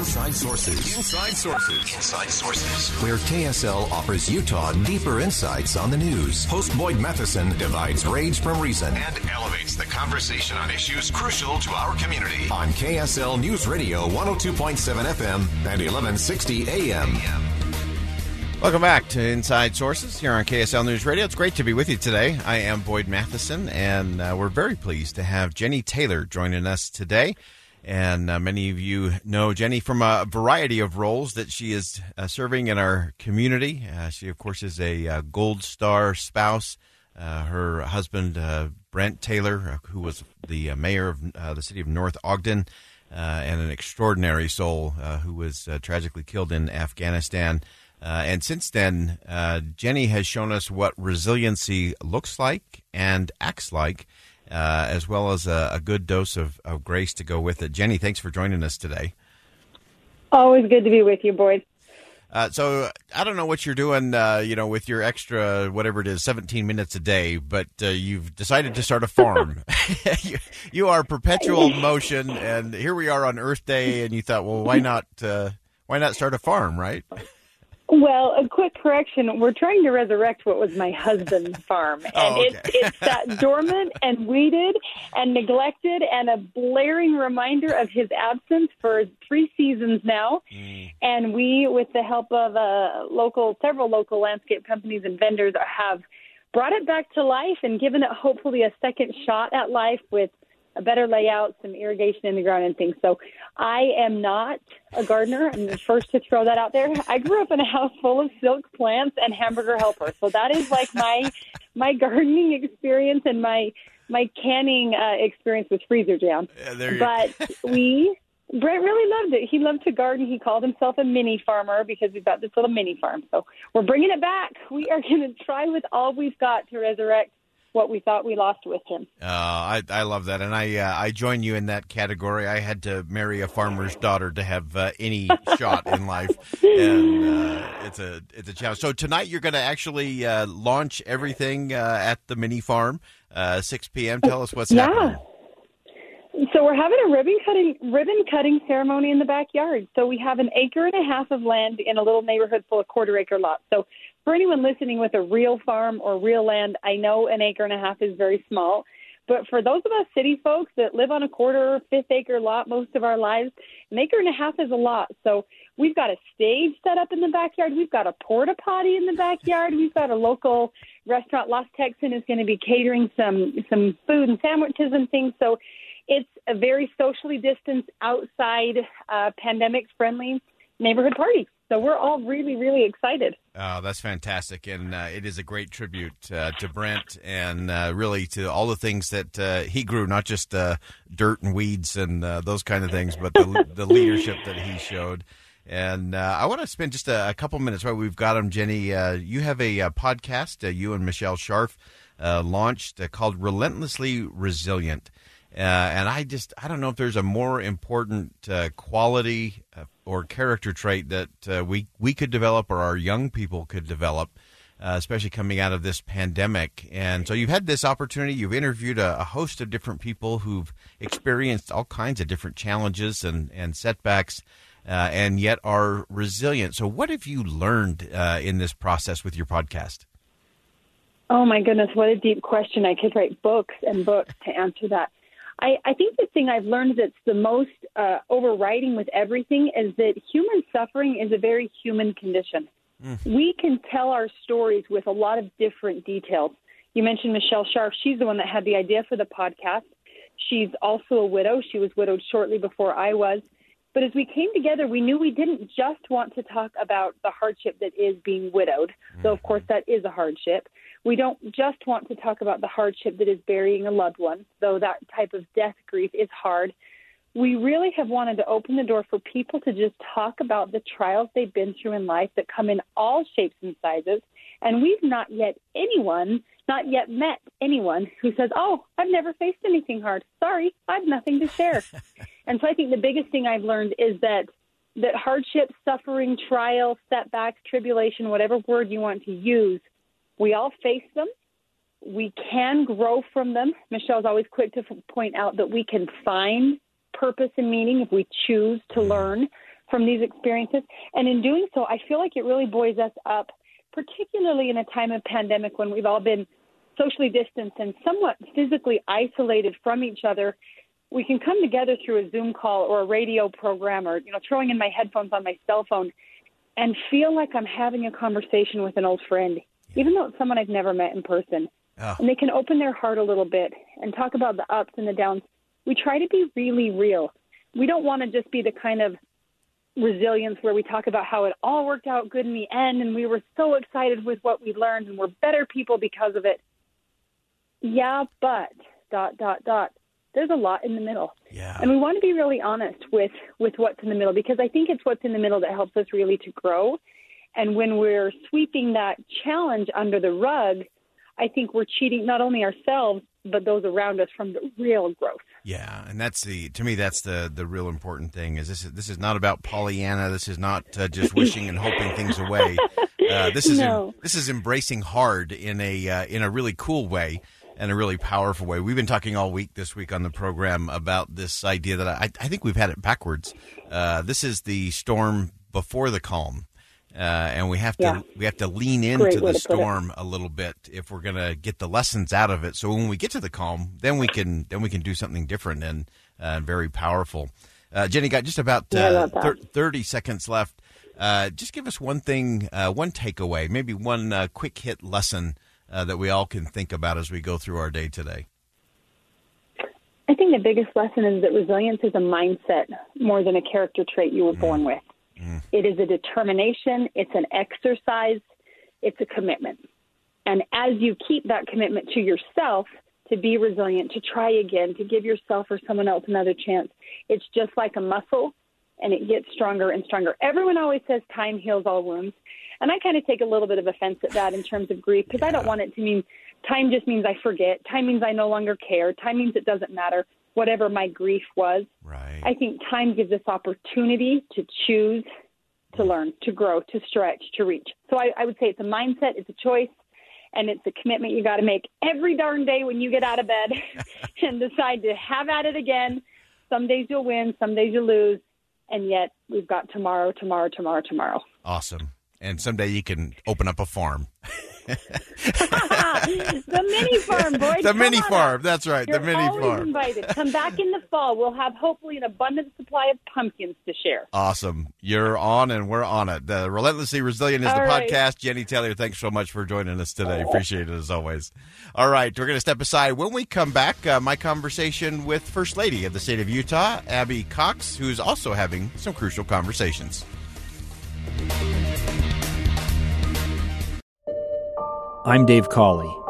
Inside Sources. Inside Sources. Inside Sources. Where KSL offers Utah deeper insights on the news. Host Boyd Matheson divides rage from reason and elevates the conversation on issues crucial to our community. On KSL News Radio 102.7 FM and 1160 AM. Welcome back to Inside Sources here on KSL News Radio. It's great to be with you today. I am Boyd Matheson, and uh, we're very pleased to have Jenny Taylor joining us today. And uh, many of you know Jenny from a variety of roles that she is uh, serving in our community. Uh, she, of course, is a uh, Gold Star spouse. Uh, her husband, uh, Brent Taylor, who was the mayor of the city of North Ogden, and an extraordinary soul who was tragically killed in Afghanistan. and since then, Jenny has shown us what resiliency looks like and acts like uh, as well as a, a good dose of, of, grace to go with it. Jenny, thanks for joining us today. Always good to be with you, Boyd. Uh, so I don't know what you're doing, uh, you know, with your extra whatever it is, 17 minutes a day, but uh, you've decided to start a farm. you, you, are perpetual motion, and here we are on Earth Day, and you thought, well, why not? Uh, why not start a farm, right? Well, a quick correction. We're trying to resurrect what was my husband's farm. And oh, okay. it's, it's that dormant and weeded and neglected and a blaring reminder of his absence for three seasons now. Mm. And we, with the help of uh, local, several local landscape companies and vendors, have brought it back to life and given it hopefully a second shot at life with a better layout, some irrigation in the ground, and things. So I am not a gardener. I'm the first to throw that out there. I grew up in a house full of silk plants and hamburger helper, so that is like my my gardening experience and my my canning uh, experience with freezer jam. Yeah, but we Brent really loved it. He loved to garden. He called himself a mini farmer because we've got this little mini farm. So we're bringing it back. We are going to try with all we've got to resurrect what we thought we lost with him. Uh, I I love that, and I uh, I join you in that category. I had to marry a farmer's daughter to have uh, any shot in life, and uh, it's a it's a challenge. So tonight you're going to actually uh, launch everything uh, at the mini farm, 6 p.m. Tell us what's yeah. happening. So we're having a ribbon cutting ribbon cutting ceremony in the backyard. So we have an acre and a half of land in a little neighborhood full of quarter acre lots. So for anyone listening with a real farm or real land, I know an acre and a half is very small. But for those of us city folks that live on a quarter, fifth acre lot most of our lives, an acre and a half is a lot. So we've got a stage set up in the backyard. We've got a porta potty in the backyard. We've got a local restaurant, Lost Texan, is going to be catering some some food and sandwiches and things. So it's a very socially distanced, outside, uh, pandemic friendly neighborhood party. So we're all really, really excited. Oh, that's fantastic. And uh, it is a great tribute uh, to Brent and uh, really to all the things that uh, he grew, not just uh, dirt and weeds and uh, those kind of things, but the, the leadership that he showed. And I want to spend just a, a, couple minutes while we've got him, Jenny. you have a, podcast, you and Michelle Scharf launched called Relentlessly Resilient. Uh, and I just I don't know if there's a more important uh, quality uh, or character trait that uh, we we could develop or our young people could develop, uh, especially coming out of this pandemic. And so you've had this opportunity. You've interviewed a, a, host of different people who've experienced all kinds of different challenges and and setbacks. Uh, and yet are resilient. So, what have you learned in this process with your podcast? Oh my goodness, what a deep question! I could write books and books to answer that. I, I think the thing I've learned that's the most uh, overriding with everything is that human suffering is a very human condition. Mm. We can tell our stories with a lot of different details. You mentioned Michelle Scharf. She's the one that had the idea for the podcast. She's also a widow. She was widowed shortly before I was. But as we came together, we knew we didn't just want to talk about the hardship that is being widowed, mm. though, of course, that is a hardship. We don't just want to talk about the hardship that is burying a loved one, though that type of death grief is hard. we really have wanted to open the door for people to just talk about the trials they've been through in life that come in all shapes and sizes. And we've not yet anyone, not yet met anyone who says, Oh, I've never faced anything hard. Sorry, I have nothing to share. and so I think the biggest thing I've learned is that that hardship, suffering, trial, setbacks, tribulation, whatever word you want to use, we all face them. We can grow from them. Michelle's always quick to point out that we can find purpose and meaning if we choose to mm-hmm. learn from these experiences. And in doing so, I feel like it really buoys us up, particularly in a time of pandemic when we've all been socially distanced and somewhat physically isolated from each other. We can come together through a Zoom call or a radio program or, you know, throwing in my headphones on my cell phone and feel like I'm having a conversation with an old friend, even though it's someone I've never met in person. Oh. And they can open their heart a little bit and talk about the ups and the downs we try to be really real. We don't want to just be the kind of resilience where we talk about how it all worked out good in the end and we were so excited with what we learned and we're better people because of it. Yeah, but dot dot dot. There's a lot in the middle. Yeah. And we want to be really honest with with what's in the middle because I think it's what's in the middle that helps us really to grow. And when we're sweeping that challenge under the rug, I think we're cheating not only ourselves but those around us from the real growth. Yeah, and that's the to me that's the the real important thing is this is this is not about Pollyanna. This is not uh, just wishing and hoping things away. Uh, this is no. this is embracing hard in a uh, in a really cool way and a really powerful way. We've been talking all week this week on the program about this idea that I, I think we've had it backwards. Uh, this is the storm before the calm uh, and we have to yeah. we have to lean into the storm a little bit if we're going to get the lessons out of it. So when we get to the calm, then we can then we can do something different and uh, very powerful. Uh, Jenny got just about yeah, uh, thir- thirty seconds left. Uh, just give us one thing, uh, one takeaway, maybe one quick hit lesson that we all can think about as we go through our day today. I think the biggest lesson is that resilience is a mindset more than a character trait you were mm. born with. Mm. It is a determination, it's an exercise, it's a commitment. And as you keep that commitment to yourself to be resilient, to try again, to give yourself or someone else another chance, it's just like a muscle and it gets stronger and stronger. Everyone always says time heals all wounds. And I kind of take a little bit of offense at that in terms of grief because yeah. I don't want it to mean time just means I forget. Time means I no longer care. Time means it doesn't matter whatever my grief was. Right. I think time gives us opportunity to choose, to mm. learn, to grow, to stretch, to reach. So I, I would say it's a mindset, it's a choice, and it's a commitment you got to make every darn day when you get out of bed and decide to have at it again. Some days you'll win, some days you lose, and yet we've got tomorrow, tomorrow, tomorrow, tomorrow. Awesome. And someday you can open up a farm. the mini farm, boy. The Come mini farm. Up. That's right. You're the mini always farm. invited. Come back in the fall. We'll have hopefully an abundant supply of pumpkins to share. Awesome. You're on, and we're on it. The Relentlessly Resilient is All the right. podcast. Jenny Taylor, thanks so much for joining us today. Appreciate it as always. All right, we're going to step aside. When we come back, uh, my conversation with First Lady of the state of Utah, Abby Cox, who's also having some crucial conversations. I'm Dave Cawley,